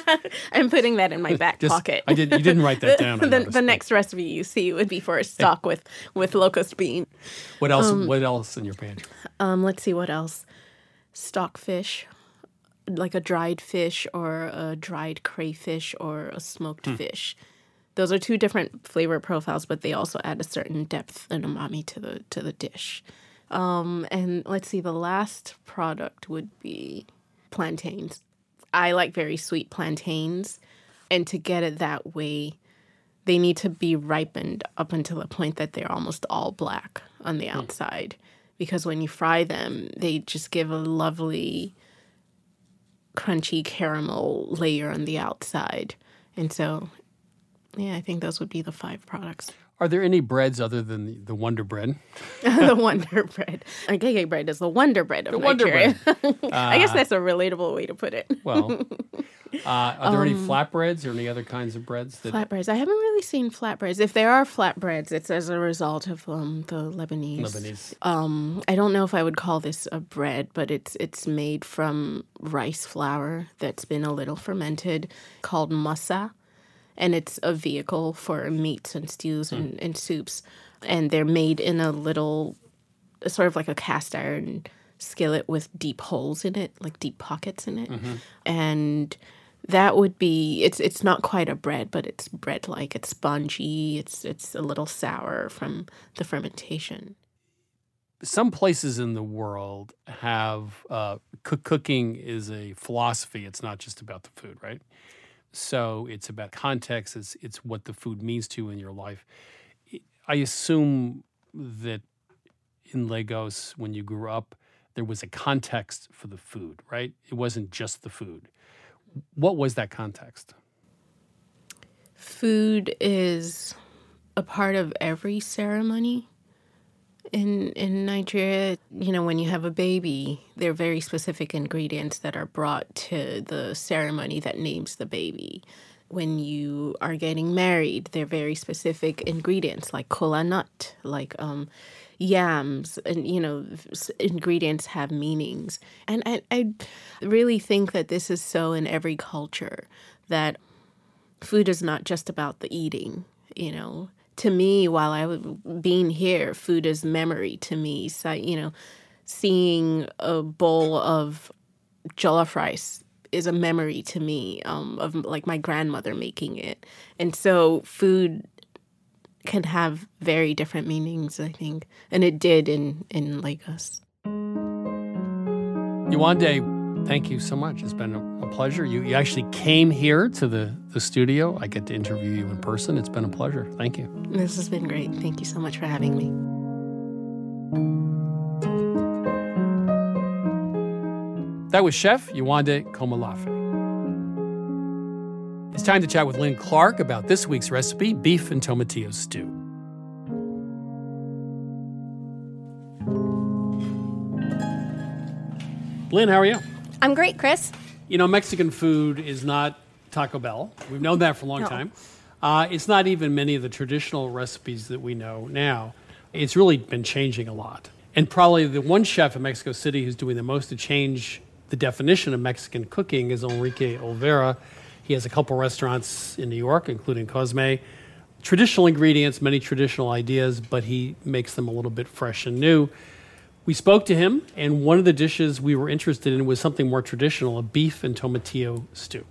I'm putting that in my back Just- pocket. I did- you didn't write that down, the, noticed, the next recipe you see would be for a stock with with locust bean. What else? Um, what else in your pantry? Um, let's see what else. Stockfish, like a dried fish or a dried crayfish or a smoked Hmm. fish. Those are two different flavor profiles, but they also add a certain depth and umami to the to the dish. Um, and let's see, the last product would be plantains. I like very sweet plantains, and to get it that way, they need to be ripened up until the point that they're almost all black on the outside. Because when you fry them, they just give a lovely, crunchy caramel layer on the outside. And so, yeah, I think those would be the five products. Are there any breads other than the, the Wonder Bread? the Wonder Bread. Agege bread is the Wonder Bread of The Wonder Nigeria. I guess Uh, that's a relatable way to put it. Well, uh, are there any Um, flatbreads or any other kinds of breads that Flatbreads. I haven't really seen flatbreads. If there are flatbreads, it's as a result of um, the Lebanese. Lebanese. Um, I don't know if I would call this a bread, but it's it's made from rice flour that's been a little fermented, called masa, and it's a vehicle for meats and stews and, and soups, and they're made in a little, sort of like a cast iron skillet with deep holes in it, like deep pockets in it, and that would be it's it's not quite a bread but it's bread like it's spongy it's it's a little sour from the fermentation some places in the world have uh, cook- cooking is a philosophy. It's not just about the food, right? So it's about context. It's it's what the food means to you in your life. I assume that in Lagos, when you grew up, there was a context for the food, right? It wasn't just the food. What was that context? food is a part of every ceremony in in Nigeria. You know, when you have a baby, there are very specific ingredients that are brought to the ceremony that names the baby. When you are getting married, there are very specific ingredients like kola nut, like um, yams and you know ingredients have meanings. And I, I really think that this is so in every culture that food is not just about the eating you know. To me while i was being here food is memory to me. So you know seeing a bowl of jollof rice is a memory to me um, of like my grandmother making it. And so food can have very different meanings, I think. And it did in, in Lagos. Yewande, thank you so much. It's been a, a pleasure. You, you actually came here to the, the studio. I get to interview you in person. It's been a pleasure. Thank you. This has been great. Thank you so much for having me. That was Chef Yewande Komolafe. It's time to chat with Lynn Clark about this week's recipe beef and tomatillo stew. Lynn, how are you? I'm great, Chris. You know, Mexican food is not Taco Bell. We've known that for a long No. time. Uh, it's not even many of the traditional recipes that we know now. It's really been changing a lot. And probably the one chef in Mexico City who's doing the most to change the definition of Mexican cooking is Enrique Olvera. He has a couple restaurants in New York, including Cosme. Traditional ingredients, many traditional ideas, but he makes them a little bit fresh and new. We spoke to him, and one of the dishes we were interested in was something more traditional a beef and tomatillo stew.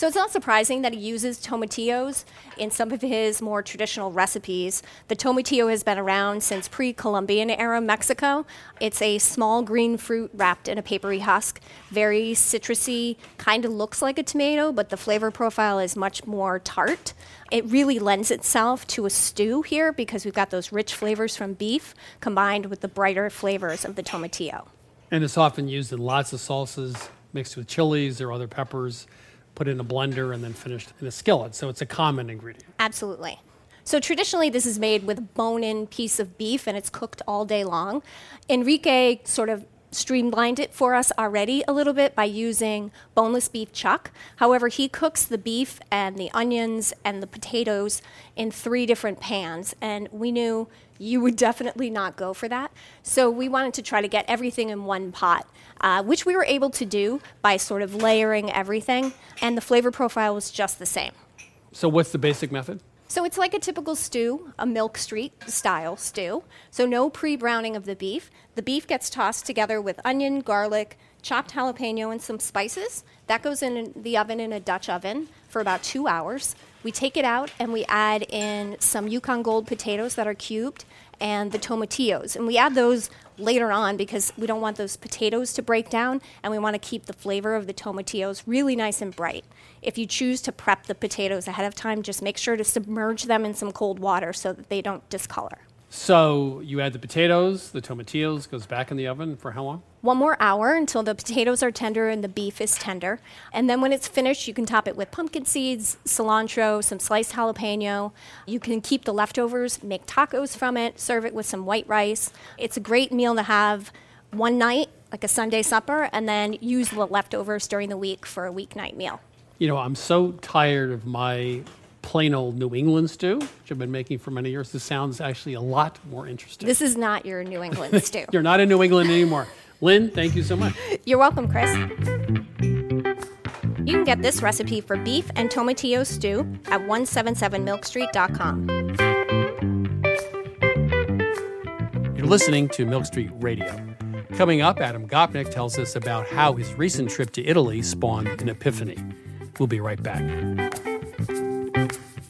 So it's not surprising that he uses tomatillos in some of his more traditional recipes. The tomatillo has been around since pre Columbian era Mexico. It's a small green fruit wrapped in a papery husk, very citrusy, kind of looks like a tomato, but the flavor profile is much more tart. It really lends itself to a stew here because we've got those rich flavors from beef combined with the brighter flavors of the tomatillo. And it's often used in lots of salsas, mixed with chilies or other peppers, put in a blender, and then finished in a skillet. So it's a common ingredient. Absolutely. So traditionally, this is made with a bone-in piece of beef, and it's cooked all day long. Enrique sort of streamlined it for us already a little bit by using boneless beef chuck. However, he cooks the beef and the onions and the potatoes in three different pans, and we knew you would definitely not go for that. So we wanted to try to get everything in one pot, uh, which we were able to do by sort of layering everything, and the flavor profile was just the same. So, what's the basic method? So it's like a typical stew, a Milk Street style stew. So no pre browning of the beef. The beef gets tossed together with onion, garlic, chopped jalapeno, and some spices. That goes in the oven in a Dutch oven for about two hours. We take it out and we add in some Yukon Gold potatoes that are cubed and the tomatillos. And we add those later on because we don't want those potatoes to break down and we want to keep the flavor of the tomatillos really nice and bright. If you choose to prep the potatoes ahead of time, just make sure to submerge them in some cold water so that they don't discolor. So, you add the potatoes, the tomatillos, goes back in the oven for how long? One more hour until the potatoes are tender and the beef is tender. And then when it's finished, you can top it with pumpkin seeds, cilantro, some sliced jalapeno. You can keep the leftovers, make tacos from it, serve it with some white rice. It's a great meal to have one night, like a Sunday supper, and then use the leftovers during the week for a weeknight meal. You know, I'm so tired of my plain old New England stew, which I've been making for many years. This sounds actually a lot more interesting. This is not your New England stew. You're not in New England anymore. Lynn, thank you so much. You're welcome, Chris. You can get this recipe for beef and tomatillo stew at 177milkstreet.com. You're listening to Milk Street Radio. Coming up, Adam Gopnik tells us about how his recent trip to Italy spawned an epiphany. We'll be right back.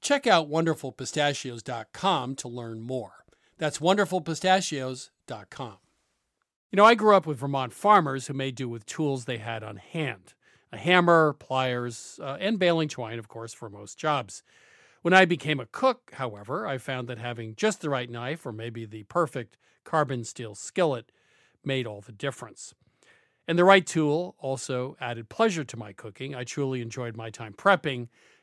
Check out wonderfulpistachios.com to learn more. That's wonderfulpistachios.com. You know, I grew up with Vermont farmers who made do with tools they had on hand a hammer, pliers, uh, and baling twine, of course, for most jobs. When I became a cook, however, I found that having just the right knife or maybe the perfect carbon steel skillet made all the difference. And the right tool also added pleasure to my cooking. I truly enjoyed my time prepping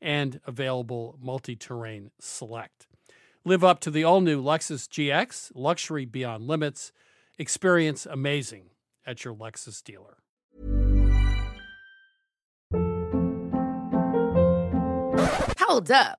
and available multi terrain select. Live up to the all new Lexus GX, luxury beyond limits. Experience amazing at your Lexus dealer. Hold up.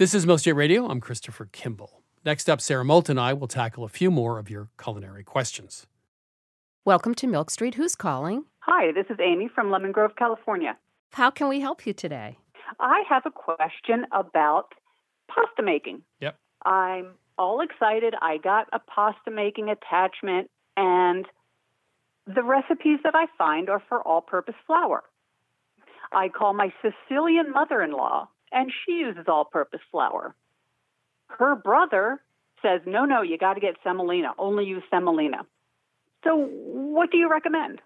This is Milk Street Radio. I'm Christopher Kimball. Next up, Sara Moulton and I will tackle a few more of your culinary questions. Welcome to Milk Street. Who's calling? Hi, this is Amy from Lemon Grove, California. How can we help you today? I have a question about pasta making. Yep. I'm all excited. I got a pasta making attachment, and the recipes that I find are for all purpose flour. I call my Sicilian mother in law, and she uses all purpose flour. Her brother says, no, no, you got to get semolina, only use semolina. So, what do you recommend?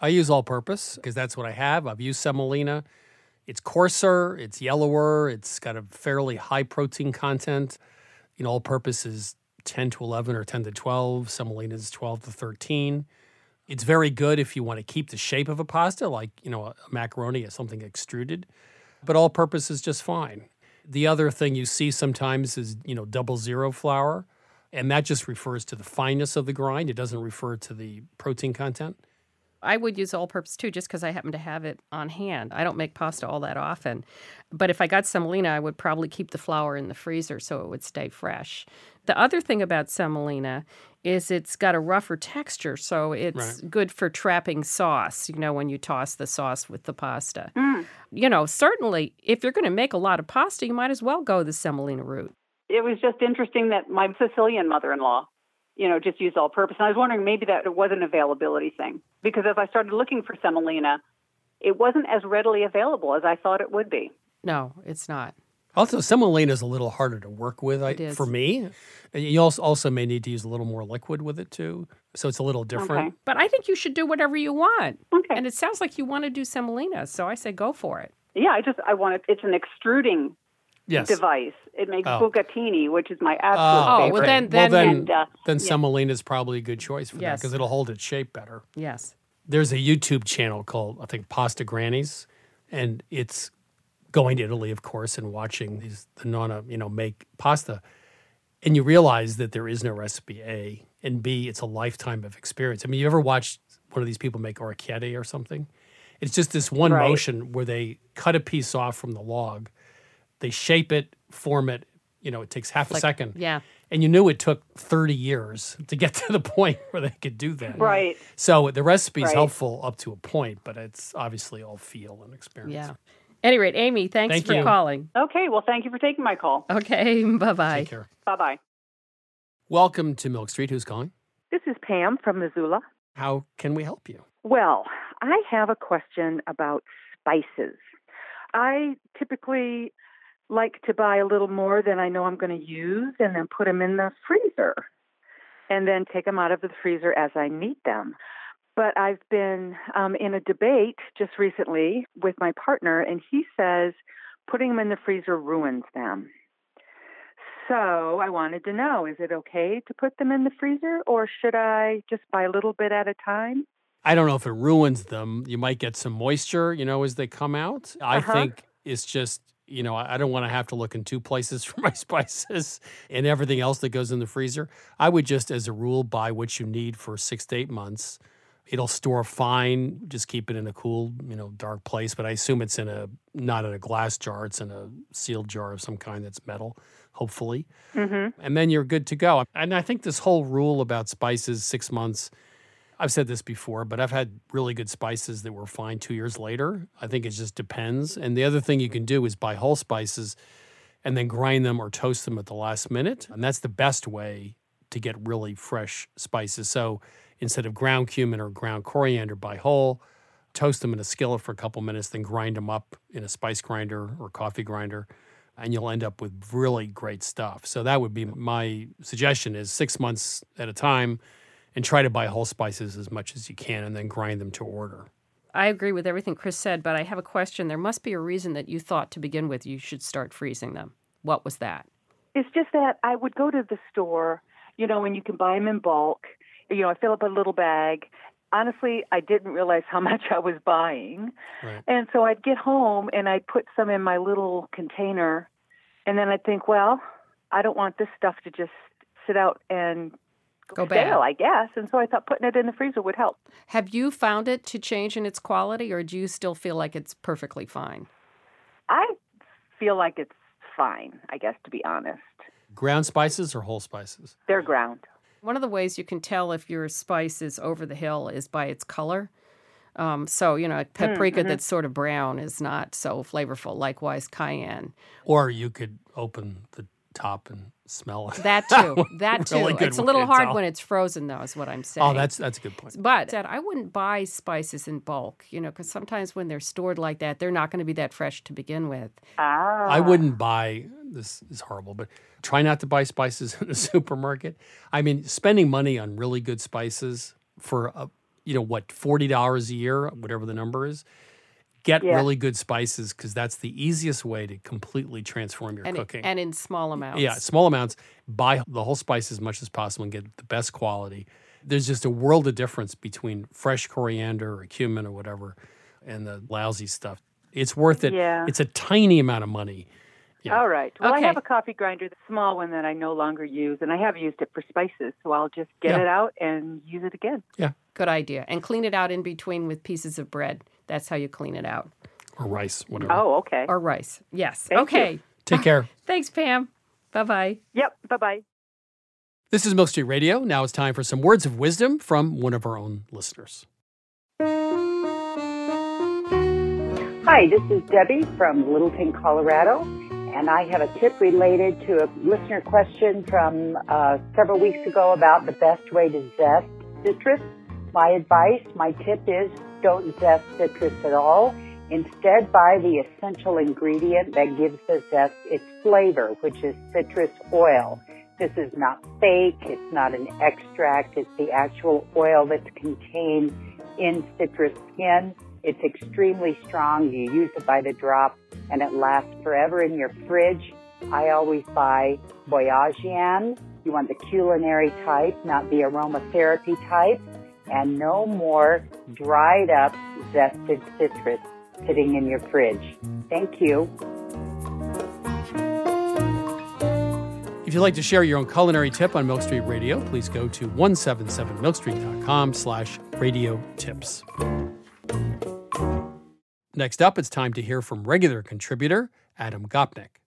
I use all purpose because that's what I have. I've used semolina. It's coarser, it's yellower, it's got a fairly high protein content. You know, all purpose is 10 to 11 or 10 to 12. Semolina is 12 to 13. It's very good if you want to keep the shape of a pasta, like, you know, a macaroni or something extruded, but all purpose is just fine. The other thing you see sometimes is, you know, double zero flour, and that just refers to the fineness of the grind. It doesn't refer to the protein content. I would use all purpose too, just because I happen to have it on hand. I don't make pasta all that often. But if I got semolina, I would probably keep the flour in the freezer so it would stay fresh. The other thing about semolina is it's got a rougher texture, so it's Right. good for trapping sauce, you know, when you toss the sauce with the pasta. Mm. You know, certainly if you're going to make a lot of pasta, you might as well go the semolina route. It was just interesting that my Sicilian mother in law, you know, just used all purpose. And I was wondering maybe that it was an availability thing because as I started looking for semolina, it wasn't as readily available as I thought it would be. No, it's not. Also, semolina is a little harder to work with I, for me. And You also, also may need to use a little more liquid with it too, so it's a little different. But I think you should do whatever you want. Okay. And it sounds like you want to do semolina, so I say go for it. Yeah, I just I want it. It's an extruding Yes. device. It makes Oh. bucatini, which is my absolute Oh, favorite. well then, then, well, then, and, uh, then yeah. semolina is probably a good choice for that because it'll hold its shape better. Yes. There's a YouTube channel called I think Pasta Grannies, and it's going to Italy, of course, and watching these the nonna you know make pasta, and you realize that there is no recipe A and B. It's a lifetime of experience. I mean, you ever watched one of these people make orecchiette or something? It's just this one Right. motion where they cut a piece off from the log, they shape it, form it. You know, it takes half a second. yeah. And you knew it took 30 years to get to the point where they could do that. Right. So the recipe is Right. helpful up to a point, but it's obviously all feel and experience. Yeah. Any rate, Amy, thanks Thank for you. calling. Okay, well, thank you for taking my call. Okay, bye bye. Take care. Bye bye. Welcome to Milk Street. Who's calling? This is Pam from Missoula. How can we help you? Well, I have a question about spices. I typically like to buy a little more than I know I'm going to use and then put them in the freezer. and then take them out of the freezer as I need them. But I've been um, in a debate just recently with my partner, and he says putting them in the freezer ruins them. So I wanted to know is it okay to put them in the freezer, or should I just buy a little bit at a time? I don't know if it ruins them. You might get some moisture, you know, as they come out. I Uh-huh. think it's just, you know, I I don't want to have to look in two places for my spices and everything else that goes in the freezer. I would just, as a rule, buy what you need for six to eight months. It'll store fine. Just keep it in a cool, you know, dark place. But I assume it's in a not in a glass jar. It's in a sealed jar of some kind that's metal, hopefully Mm-hmm. and then you're good to go. And I think this whole rule about spices, six months, I've said this before, but I've had really good spices that were fine two years later. I think it just depends. And the other thing you can do is buy whole spices and then grind them or toast them at the last minute. And that's the best way to get really fresh spices. So instead of ground cumin or ground coriander, buy whole, toast them in a skillet for a couple minutes, then grind them up in a spice grinder or coffee grinder and you'll end up with really great stuff. So that would be my suggestion is 6 months at a time and try to buy whole spices as much as you can and then grind them to order. I agree with everything Chris said, but I have a question. There must be a reason that you thought to begin with you should start freezing them. What was that? It's just that I would go to the store, you know, and you can buy them in bulk. You know, I fill up a little bag. Honestly, I didn't realize how much I was buying. Right. And so I'd get home and I'd put some in my little container. And then I'd think, well, I don't want this stuff to just sit out and Go stale, bad. I guess. And so I thought putting it in the freezer would help. Have you found it to change in its quality, or do you still feel like it's perfectly fine? I feel like it's fine, I guess, to be honest. Ground spices or whole spices? They're ground. One of the ways you can tell if your spice is over the hill is by its color. Um, so, you know, paprika mhm. that's sort of brown is not so flavorful. Likewise, cayenne. Or you could open the top and smell it. That too. That too. Really good it's a little hard when it's frozen, though, is what I'm saying. Oh, that's that's a good point. But that I wouldn't buy spices in bulk, you know, because sometimes when they're stored like that, they're not going to be that fresh to begin with. Ah. I wouldn't buy this is horrible, but try not to buy spices in the supermarket. I mean, spending money on really good spices for a, you know what, forty dollars a year, whatever the number is. Get Yeah. really good spices because that's the easiest way to completely transform your and, cooking. and in small amounts. Yeah, small amounts. Buy the whole spice as much as possible and get the best quality. There's just a world of difference between fresh coriander or cumin or whatever and the lousy stuff. It's worth it. Yeah. It's a tiny amount of money. Yeah. All right. Well, Okay. I have a coffee grinder, the small one that I no longer use, and I have used it for spices, so I'll just get Yeah. it out and use it again. Yeah. Good idea. And clean it out in between with pieces of bread. That's how you clean it out. Or rice, whatever. Oh, okay. Or rice. Yes. Thank okay. you. Take care. Thanks, Pam. Bye bye. Yep. Bye bye. This is Milk Street Radio. Now it's time for some words of wisdom from one of our own listeners. Hi, this is Debbie from Littleton, Colorado, and I have a tip related to a listener question from uh, several weeks ago about the best way to zest citrus. My advice, my tip is don't zest citrus at all. Instead, buy the essential ingredient that gives the zest its flavor, which is citrus oil. This is not fake. It's not an extract. It's the actual oil that's contained in citrus skin. It's extremely strong. You use it by the drop and it lasts forever in your fridge. I always buy Boyajian. You want the culinary type, not the aromatherapy type. And no more dried up zested citrus sitting in your fridge. Thank you. If you'd like to share your own culinary tip on Milk Street Radio, please go to 177milkstreet.com slash radio tips. Next up, it's time to hear from regular contributor Adam Gopnik.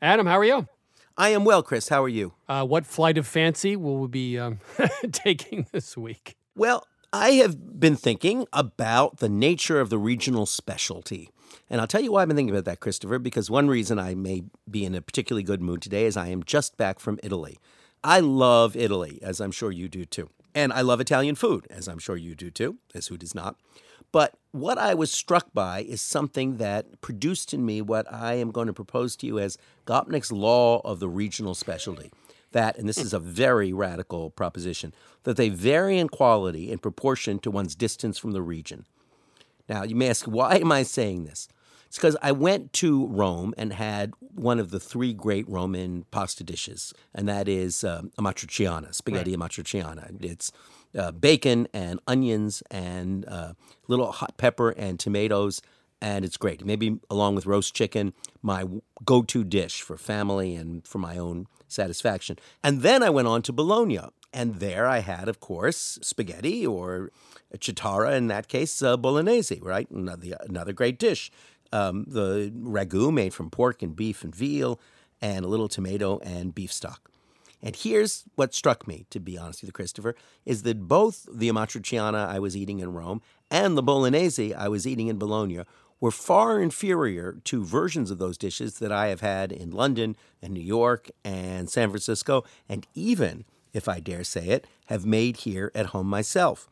Adam, how are you? I am well, Chris. How are you? Uh, what flight of fancy will we be um, taking this week? Well, I have been thinking about the nature of the regional specialty. And I'll tell you why I've been thinking about that, Christopher, because one reason I may be in a particularly good mood today is I am just back from Italy. I love Italy, as I'm sure you do too. And I love Italian food, as I'm sure you do too, as who does not. But what I was struck by is something that produced in me what I am going to propose to you as Gopnik's law of the regional specialty. that, and this is a very radical proposition, that they vary in quality in proportion to one's distance from the region. Now, you may ask, why am I saying this? It's because I went to Rome and had one of the three great Roman pasta dishes, and that is um, amatriciana, spaghetti amatriciana. It's uh, bacon and onions and uh, little hot pepper and tomatoes, and it's great. Maybe along with roast chicken, my go to dish for family and for my own satisfaction. And then I went on to Bologna, and there I had, of course, spaghetti or chitarra, in that case, uh, bolognese, right? Another, another great dish. Um, the ragu made from pork and beef and veal, and a little tomato and beef stock. And here's what struck me, to be honest with you, Christopher, is that both the amatriciana I was eating in Rome and the bolognese I was eating in Bologna were far inferior to versions of those dishes that I have had in London and New York and San Francisco, and even, if I dare say it, have made here at home myself.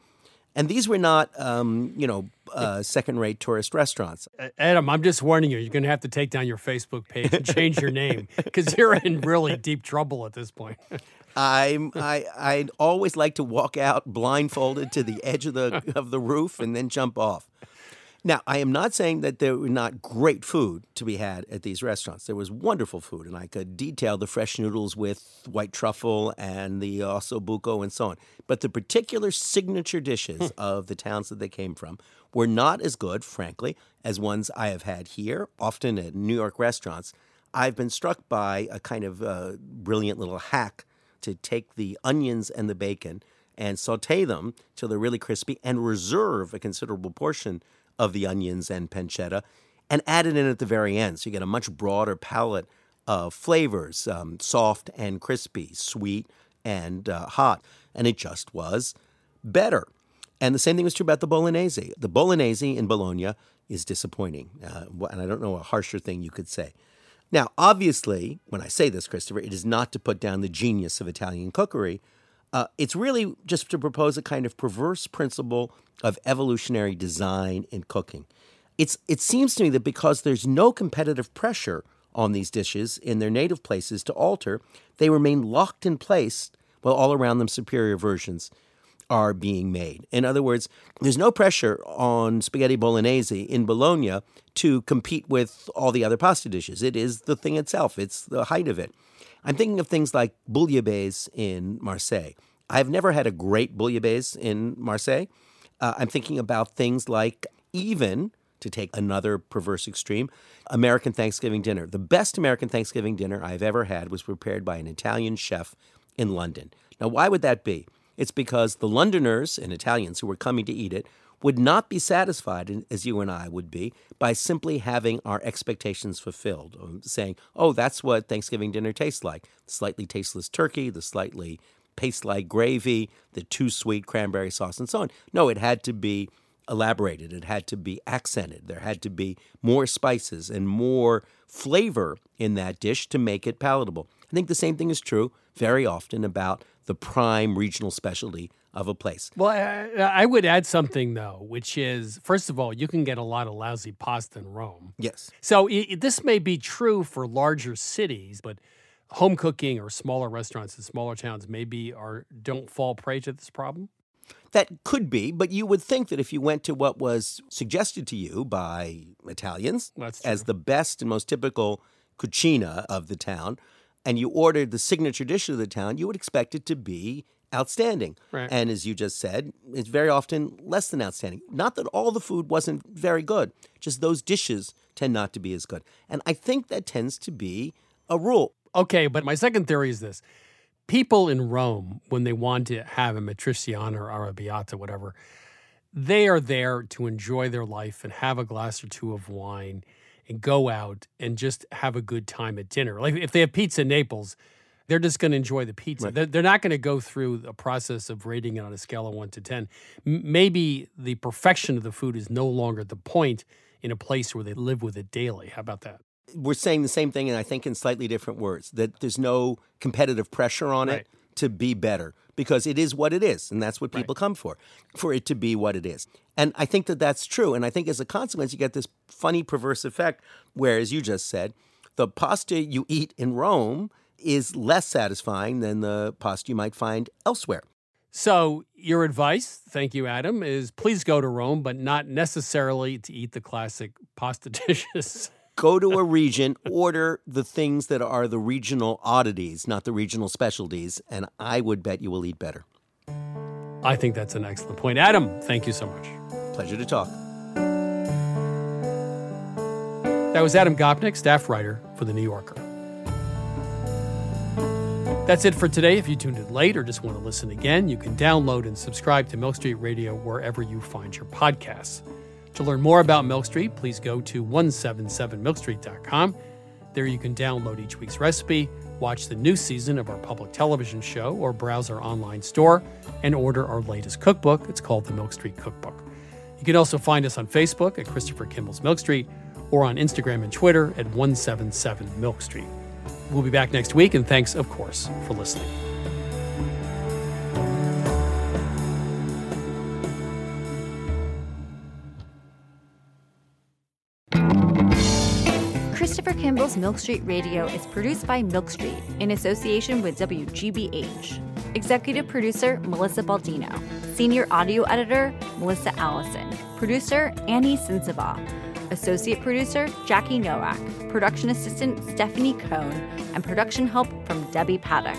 And these were not, um, you know, uh, second-rate tourist restaurants. Adam, I'm just warning you. You're going to have to take down your Facebook page and change your name because you're in really deep trouble at this point. I'm I I'd always like to walk out blindfolded to the edge of the of the roof and then jump off. Now, I am not saying that there were not great food to be had at these restaurants. There was wonderful food, and I could detail the fresh noodles with white truffle and the ossobuco and so on. But the particular signature dishes of the towns that they came from were not as good, frankly, as ones I have had here, often at New York restaurants. I've been struck by a kind of uh, brilliant little hack to take the onions and the bacon and saute them till they're really crispy and reserve a considerable portion of the onions and pancetta and add it in at the very end. So you get a much broader palette of flavors, um, soft and crispy, sweet and uh, hot. And it just was better. And the same thing was true about the bolognese. The bolognese in Bologna is disappointing. Uh, and I don't know a harsher thing you could say. Now, obviously, when I say this, Christopher, it is not to put down the genius of Italian cookery. Uh, it's really just to propose a kind of perverse principle of evolutionary design in cooking. It's, it seems to me that because there's no competitive pressure on these dishes in their native places to alter, they remain locked in place while all around them superior versions are being made. In other words, there's no pressure on spaghetti bolognese in Bologna to compete with all the other pasta dishes. It is the thing itself, it's the height of it. I'm thinking of things like bouillabaisse in Marseille. I've never had a great bouillabaisse in Marseille. Uh, I'm thinking about things like even to take another perverse extreme, American Thanksgiving dinner. The best American Thanksgiving dinner I've ever had was prepared by an Italian chef in London. Now, why would that be? It's because the Londoners and Italians who were coming to eat it would not be satisfied, as you and I would be, by simply having our expectations fulfilled, um, saying, oh, that's what Thanksgiving dinner tastes like the slightly tasteless turkey, the slightly paste like gravy, the too sweet cranberry sauce, and so on. No, it had to be elaborated, it had to be accented, there had to be more spices and more flavor in that dish to make it palatable. I think the same thing is true very often about the prime regional specialty of a place. Well, I, I, would add something though, which is first of all, you can get a lot of lousy pasta in Rome. Yes. So it, this may be true for larger cities, but home cooking or smaller restaurants in smaller towns maybe are don't fall prey to this problem. That could be, but you would think that if you went to what was suggested to you by Italians as the best and most typical cucina of the town, and you ordered the signature dish of the town, you would expect it to be outstanding. Right. And as you just said, it's very often less than outstanding. Not that all the food wasn't very good, just those dishes tend not to be as good. And I think that tends to be a rule. Okay, but my second theory is this. People in Rome, when they want to have a matriciana or arrabbiata, whatever, they are there to enjoy their life and have a glass or two of wine and go out and just have a good time at dinner. Like if they have pizza in Naples, they're just going to enjoy the pizza. Right. They're, they're not going to go through a process of rating it on a scale of one to 10. M- maybe the perfection of the food is no longer the point in a place where they live with it daily. How about that? We're saying the same thing, and I think in slightly different words that there's no competitive pressure on Right. it to be better because it is what it is, and that's what people come for, for it to be what it is. And I think that that's true. And I think as a consequence, you get this funny, perverse effect where, as you just said, the pasta you eat in Rome is less satisfying than the pasta you might find elsewhere. So, your advice, thank you, Adam, is please go to Rome, but not necessarily to eat the classic pasta dishes. Go to a region, order the things that are the regional oddities, not the regional specialties, and I would bet you will eat better. I think that's an excellent point. Adam, thank you so much. Pleasure to talk. That was Adam Gopnik, staff writer for The New Yorker. That's it for today. If you tuned in late or just want to listen again, you can download and subscribe to Milk Street Radio wherever you find your podcasts. To learn more about Milk Street, please go to 177milkstreet.com. There you can download each week's recipe, watch the new season of our public television show, or browse our online store and order our latest cookbook. It's called the Milk Street Cookbook. You can also find us on Facebook at Christopher Kimball's Milk Street or on Instagram and Twitter at 177 Milk Street. We'll be back next week, and thanks, of course, for listening. Christopher Kimball's Milk Street Radio is produced by Milk Street in association with WGBH. Executive producer Melissa Baldino. Senior audio editor Melissa Allison. Producer Annie Sensabaugh. Associate producer Jackie Noack. Production assistant Stephanie Cohn. And production help from Debbie Paddock.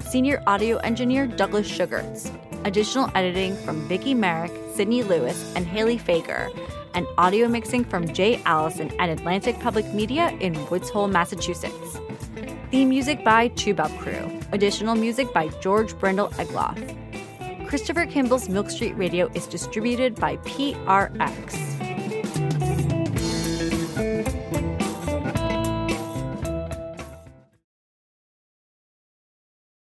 Senior audio engineer Douglas Sugarts. Additional editing from Vicki Merrick, Sydney Lewis, and Haley Fager. And audio mixing from Jay Allison at Atlantic Public Media in Woods Hole, Massachusetts. Theme music by Toubab Krewe. Additional music by George Brandl Egloff. Christopher Kimball's Milk Street Radio is distributed by PRX.